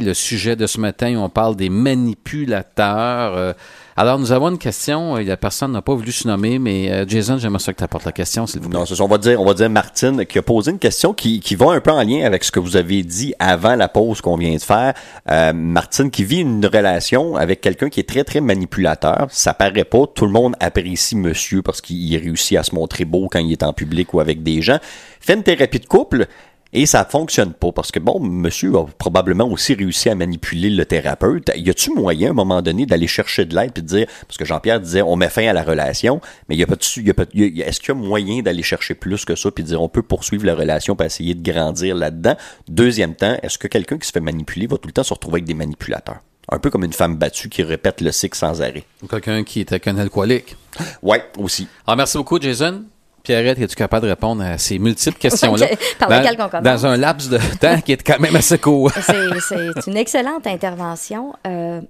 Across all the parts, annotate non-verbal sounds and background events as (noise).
Le sujet de ce matin, on parle des manipulateurs. Euh, alors, nous avons une question. La personne n'a pas voulu se nommer, mais euh, Jason, j'aimerais ça que tu apportes la question, s'il vous plaît. Non, ça. On va dire, on va dire Martine qui a posé une question qui, qui va un peu en lien avec ce que vous avez dit avant la pause qu'on vient de faire. Euh, Martine qui vit une relation avec quelqu'un qui est très, très manipulateur. Ça paraît pas. Tout le monde apprécie monsieur parce qu'il réussit à se montrer beau quand il est en public ou avec des gens. Fait une thérapie de couple. Et ça fonctionne pas parce que, bon, monsieur a probablement aussi réussi à manipuler le thérapeute. Y a-tu moyen, à un moment donné, d'aller chercher de l'aide et de dire, parce que Jean-Pierre disait, on met fin à la relation, mais y a pas y a pas, est-ce qu'il y a moyen d'aller chercher plus que ça puis de dire, on peut poursuivre la relation pour essayer de grandir là-dedans? Deuxième temps, est-ce que quelqu'un qui se fait manipuler va tout le temps se retrouver avec des manipulateurs? Un peu comme une femme battue qui répète le cycle sans arrêt. Quelqu'un qui est un alcoolique. Ouais, aussi. Alors, merci beaucoup, Jason. Pierrette, es-tu capable de répondre à ces multiples questions-là? (laughs) dans, dans, un laps de temps qui est quand même assez court. (laughs) c'est une excellente intervention. Euh,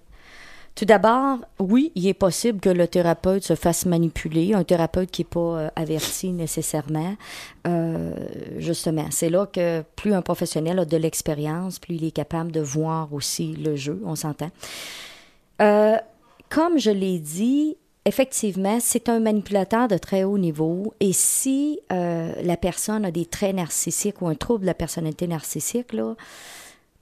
tout d'abord, oui, il est possible que le thérapeute se fasse manipuler, un thérapeute qui n'est pas euh, averti nécessairement. Euh, justement, c'est là que plus un professionnel a de l'expérience, plus il est capable de voir aussi le jeu, on s'entend. comme je l'ai dit, effectivement, c'est un manipulateur de très haut niveau. Et si euh, la personne a des traits narcissiques ou un trouble de la personnalité narcissique, là,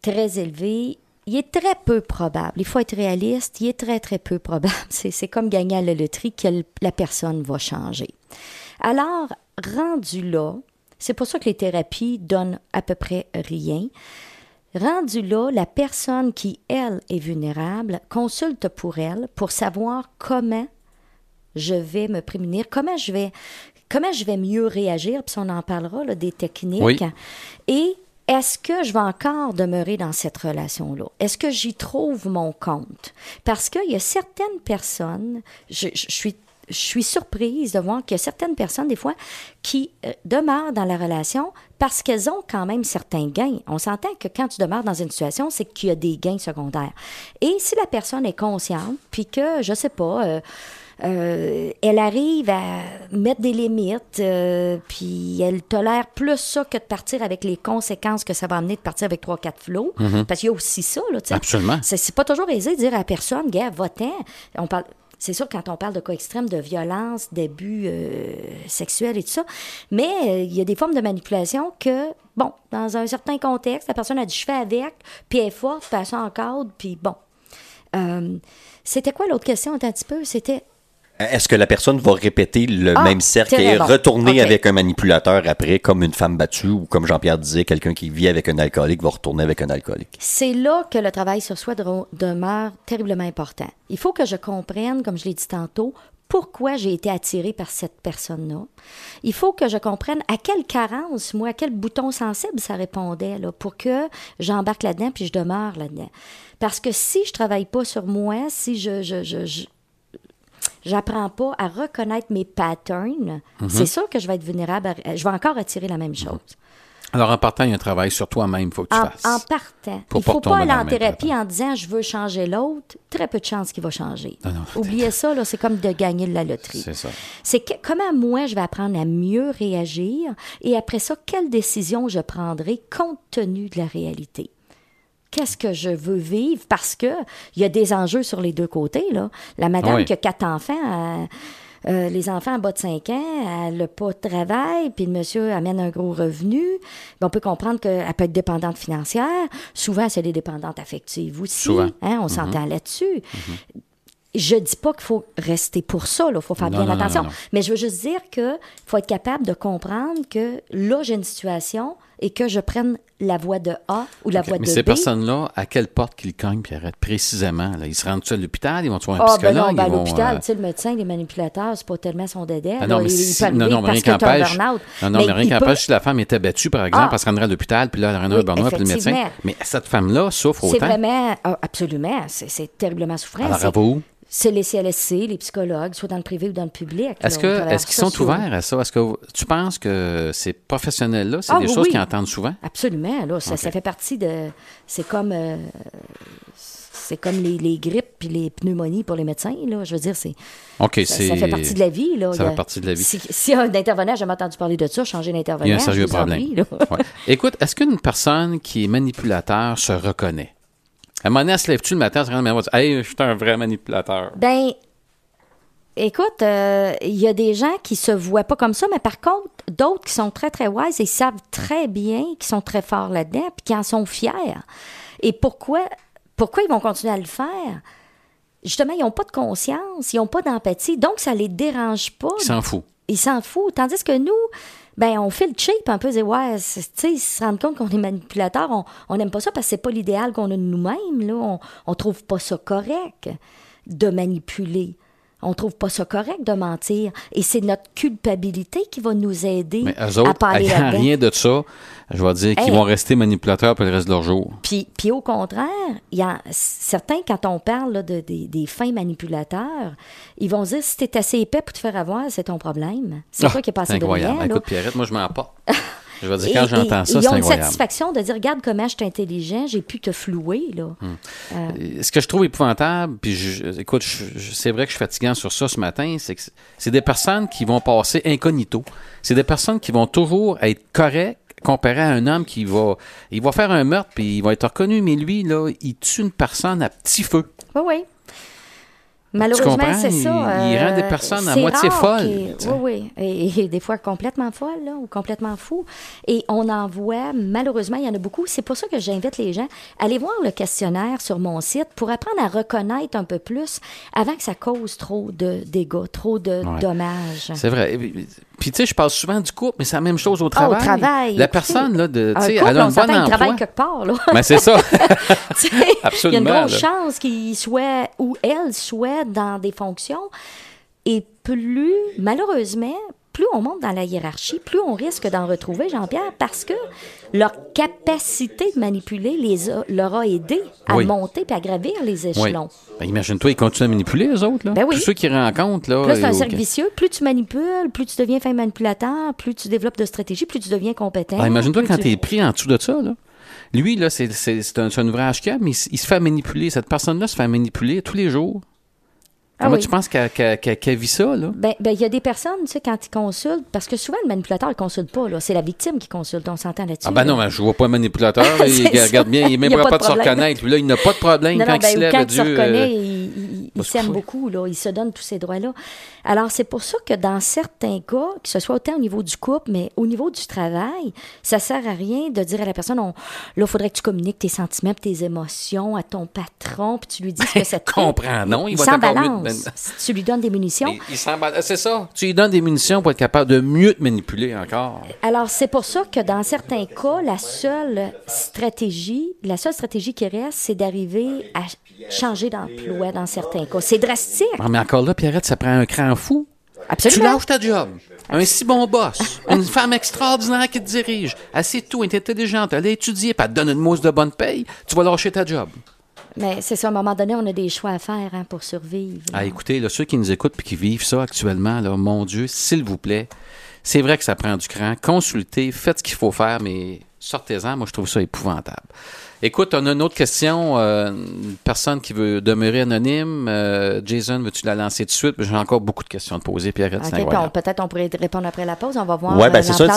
très élevé, il est très peu probable, il faut être réaliste, il est très, très peu probable. (laughs) C'est comme gagner à la loterie que la personne va changer. Alors, rendu là, c'est pour ça que les thérapies donnent à peu près rien. Rendu là, la personne qui, elle, est vulnérable, consulte pour elle pour savoir comment je vais me prémunir, comment je vais, comment je vais mieux réagir, puis on en parlera, là, des techniques. Et est-ce que je vais encore demeurer dans cette relation-là? Est-ce que j'y trouve mon compte? Parce qu'il y a certaines personnes, je, suis je suis surprise de voir qu'il y a certaines personnes, des fois, qui euh, demeurent dans la relation parce qu'elles ont quand même certains gains. On s'entend que quand tu demeures dans une situation, c'est qu'il y a des gains secondaires. Et si la personne est consciente, puis que, je sais pas, euh, euh, elle arrive à mettre des limites, euh, puis elle tolère plus ça que de partir avec les conséquences que ça va amener de partir avec trois, quatre flots. Mhm. Parce qu'il y a aussi ça, là, tu sais. Absolument. C'est pas toujours aisé de dire à la personne, gars, va-t'en. On parle. C'est sûr, quand on parle de cas extrêmes, de violence, d'abus euh, sexuels et tout ça, mais il y a des formes de manipulation que, bon, dans un certain contexte, la personne a dit je fais avec, puis elle est forte, puis elle en cadre, puis bon. C'était quoi l'autre question? Un petit peu? C'était est-ce que la personne va répéter le ah, même cercle et retourner avec un manipulateur après, comme une femme battue ou comme Jean-Pierre disait, quelqu'un qui vit avec un alcoolique va retourner avec un alcoolique? C'est là que le travail sur soi demeure terriblement important. Il faut que je comprenne, comme je l'ai dit tantôt, pourquoi j'ai été attirée par cette personne-là. Il faut que je comprenne à quelle carence, moi, à quel bouton sensible ça répondait, là, pour que j'embarque là-dedans puis je demeure là-dedans. Parce que si je travaille pas sur moi, si je, je, je j'apprends pas à reconnaître mes patterns, mhm. c'est sûr que je vais être vulnérable. je vais encore attirer la même mhm. chose. Alors, en partant, il y a un travail sur toi-même, il faut que tu en, fasses. En partant. il ne faut pas aller en thérapie en disant je veux changer l'autre. Très peu de chances qu'il va changer. Oubliez ça, là, c'est comme de gagner de la loterie. C'est ça. C'est comment moi, je vais apprendre à mieux réagir? Et après ça, quelle décision je prendrai compte tenu de la réalité? Qu'est-ce que je veux vivre? Parce que il y a des enjeux sur les deux côtés. Là. La madame qui a quatre enfants, euh, euh, les enfants en bas de 5 ans, elle n'a pas de travail, puis le monsieur amène un gros revenu. on peut comprendre qu'elle peut être dépendante financière. Souvent, c'est des dépendantes affectives aussi. Hein, on mhm. s'entend là-dessus. Mhm. Je dis pas qu'il faut rester pour ça, il faut faire bien attention. mais je veux juste dire qu'il faut être capable de comprendre que là, j'ai une situation et que je prenne la voie de A ou la voie de B. Mais ces personnes-là, à quelle porte qu'ils cognent, arrêtent précisément? Là? Ils se rendent à l'hôpital? Ils vont trouver un ah, psychologue? Ben non, ben à l'hôpital, euh, tu sais, le médecin, les manipulateurs, c'est pas tellement son dédé. Ah non, mais si, non, non, mais rien qu'empêche. Non, non, mais, rien qu'empêche si la femme était battue, par exemple, ah, elle se rendrait à l'hôpital, puis là, elle rendrait oui, un puis le médecin. Mais cette femme-là souffre autant. C'est vraiment, absolument, c'est terriblement souffrant. Alors, à vous? C'est les CLSC, les psychologues, soit dans le privé ou dans le public. Est-ce que est-ce qu'ils sont ouverts à ça? Est-ce que tu penses que ces professionnels-là, c'est ah, des choses qu'ils entendent souvent? Absolument. Là, ça, fait partie de. C'est comme. Euh, c'est comme les, les, grippes puis les pneumonies pour les médecins. Là. Je veux dire, c'est. OK, ça, ça, fait partie de la vie. Là. Ça fait partie de la vie. Si, si un intervenant n'a jamais entendu parler de ça, changer d'intervenant. Il y a un sérieux problème. Écoute, est-ce qu'une personne qui est manipulateur se reconnaît? À un moment donné, elle se lève-tu le matin, elle se hey, je suis un vrai manipulateur. Ben, écoute, euh, il y a des gens qui se voient pas comme ça, mais par contre, d'autres qui sont très, très wise et savent très bien, qui sont très forts là-dedans, puis qui en sont fiers. Et pourquoi, pourquoi ils vont continuer à le faire? Justement, ils n'ont pas de conscience, ils n'ont pas d'empathie, donc ça les dérange pas. Ils s'en foutent. Ils s'en foutent. Tandis que nous, ben on fait le cheap un peu, dire ouais, tu sais, ils se rendent compte qu'on est manipulateur, on n'aime pas ça parce que c'est pas l'idéal qu'on a de nous-mêmes, là. On, on trouve pas ça correct de manipuler. On trouve pas ça correct de mentir. Et c'est notre culpabilité qui va nous aider Mais eux à autres, parler ayant là-dedans. rien de ça, je vais dire qu'ils Hey. vont rester manipulateurs pour le reste de leur jour. Puis, puis au contraire, il y a certains, quand on parle là, de, des- des fins manipulateurs, ils vont dire si t'es assez épais pour te faire avoir, c'est ton problème. C'est Ah, toi qui es passé c'est incroyable. Écoute, Pierrette, moi, je m'en pas. (laughs) Je vais dire, quand j'entends ça, ils c'est ont une incroyable. satisfaction de dire regarde comment je suis intelligent, j'ai pu te flouer. Là. Hmm. Ce que je trouve épouvantable, puis je- écoute, c'est vrai que je suis fatigant sur ça ce matin, c'est que c'est des personnes qui vont passer incognito. C'est des personnes qui vont toujours être correctes comparé à un homme qui va il va faire un meurtre puis il va être reconnu mais lui là il tue une personne à petit feu Oui, oui. Malheureusement, c'est ça. Il- il rend des euh, personnes à moitié folles. Oui, oui. Et, et des fois complètement folles, là, ou complètement fous. Et on en voit, malheureusement, il y en a beaucoup. C'est pour ça que j'invite les gens à aller voir le questionnaire sur mon site pour apprendre à reconnaître un peu plus avant que ça cause trop de dégâts, trop de Ouais. dommages. c'est vrai puis tu sais je parle souvent du couple mais c'est la même chose au travail Ah, au travail. la personne là de tu un sais couple, elle a un bon il travaille emploi quelque part, là. mais (laughs) c'est ça (laughs) Il y a une grosse là. chance qu'il soit ou elle soit dans des fonctions. Et plus, malheureusement, plus on monte dans la hiérarchie, plus on risque d'en retrouver, Jean-Pierre, parce que leur capacité de manipuler les a- leur a aidé à Oui. monter puis à gravir les Oui. échelons. Ben, imagine-toi ils continuent à manipuler les autres là Ben oui. tous ceux qui rencontrent là c'est un cercle vicieux. Plus tu manipules, plus tu deviens fin manipulateur, plus tu développes de stratégie, plus tu deviens compétent. Ah, Imagine-toi quand tu- es pris en dessous de ça. Là. Lui, là, c'est, un, un ouvrage a, mais il se fait manipuler. Cette personne-là se fait manipuler tous les jours. Ah oui. tu penses qu'elle, vit ça, là? Ben, ben, il y a des personnes, tu sais, quand ils consultent, parce que souvent, le manipulateur, il ne consulte pas, là. C'est la victime qui consulte, on s'entend là-dessus. Ah ben là. non, mais je vois pas un manipulateur. (laughs) il regarde bien, il est même Il pas, pas de se reconnaître. Lui, là, il n'a pas de problème Non, quand non, il ben, se quand il se reconnaît, euh, il, s'aime beaucoup, là. il se donne tous ces droits-là. Alors, c'est pour ça que dans certains cas, que ce soit autant au niveau du couple, mais au niveau du travail, ça sert à rien de dire à la personne, on, là, il faudrait que tu communiques tes sentiments, puis tes émotions à ton patron, puis tu lui dis ce que ça te (laughs) fait. comprends, non, il il va Si tu lui donnes des munitions. il, il s'emballe. Ah, C'est ça. Tu lui donnes des munitions pour être capable de mieux te manipuler encore. Alors, c'est pour ça que dans certains cas, la seule stratégie, la seule stratégie qui reste, c'est d'arriver à changer d'emploi dans certains cas. C'est drastique. Ah, mais encore là, Pierrette, ça prend un cran fou. Tu Absolument. lâches ta job. Un si bon boss. une (laughs) femme extraordinaire qui te dirige. Sait tout, elle est intelligente, elle a étudié, puis elle te donne une mousse de bonne paye. Tu vas lâcher ta job. Mais c'est ça, à un moment donné, on a des choix à faire hein, pour survivre. Ah, écoutez, là, ceux qui nous écoutent et qui vivent ça actuellement, là, mon Dieu, s'il vous plaît, c'est vrai que ça prend du cran. Consultez, faites ce qu'il faut faire, mais sortez-en. Moi, je trouve ça épouvantable. Écoute, on a une autre question. euh, une personne qui veut demeurer anonyme. Euh, Jason, veux-tu la lancer tout de suite? J'ai encore beaucoup de questions à te poser, Pierrette. OK, c'est puis on- incroyable. peut-être on pourrait répondre après la pause. On va voir Ouais, ben euh, c'est ça,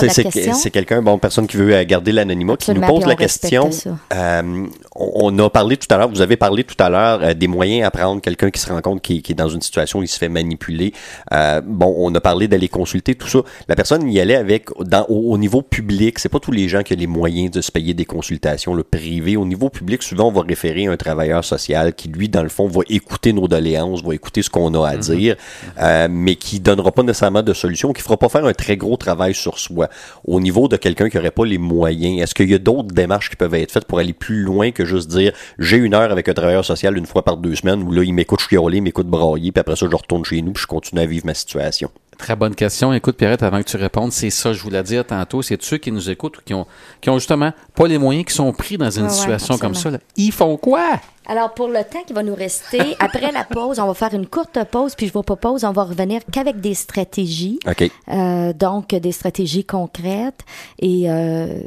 c'est, quelqu'un, bon, personne qui veut garder l'anonymat, qui nous pose la question. euh, on, a parlé tout à l'heure, vous avez parlé tout à l'heure euh, des moyens à prendre, quelqu'un qui se rend compte qui, qui est dans une situation où il se fait manipuler. Euh, bon, on a parlé d'aller consulter tout ça. La personne y allait avec, dans, au, au niveau public, c'est pas tous les gens qui ont les moyens de se payer des consultations, le privé. Au niveau public, souvent, on va référer à un travailleur social qui, lui, dans le fond, va écouter nos doléances, va écouter ce qu'on a à dire, euh, mais qui donnera pas nécessairement de solution, qui fera pas faire un très gros travail sur soi. Au niveau de quelqu'un qui aurait pas les moyens, est-ce qu'il y a d'autres démarches qui peuvent être faites pour aller plus loin que juste dire j'ai une heure avec un travailleur social une fois par deux semaines où là, il m'écoute chialer, il m'écoute brailler, puis après ça, je retourne chez nous, puis je continue à vivre ma situation? Très bonne question. Écoute, Pierrette, avant que tu répondes, c'est ça que je voulais dire tantôt. C'est ceux qui nous écoutent ou qui ont, qui ont justement pas les moyens, qui sont pris dans une Ouais, ouais, situation comme ça. là. Ils font quoi? Alors, pour le temps qui va nous rester, (laughs) après la pause, on va faire une courte pause, puis je vous propose, on va revenir qu'avec des stratégies. OK. Euh, donc, des stratégies concrètes et euh,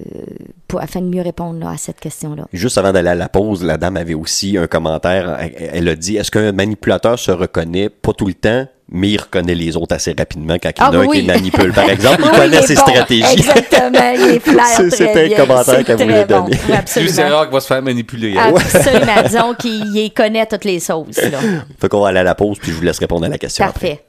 pour, afin de mieux répondre là, à cette question-là. Juste avant d'aller à la pause, la dame avait aussi un commentaire. Elle, elle a dit Est-ce qu'un manipulateur se reconnaît? Pas tout le temps, mais il reconnaît les autres assez rapidement quand il y en Ah, a un oui. qui manipule, par exemple. (laughs) Il Oui, connaît ses bon. stratégies. Exactement, il est (laughs) flair. C'était un commentaire qu'elle voulait bon. donner. Absolument. c'est rare qu'il va se faire manipuler. hein. Absolument. Disons qu'il il connaît toutes les sauces. Là. Fait qu'on va aller à la pause, puis je vous laisse répondre à la question après. Parfait.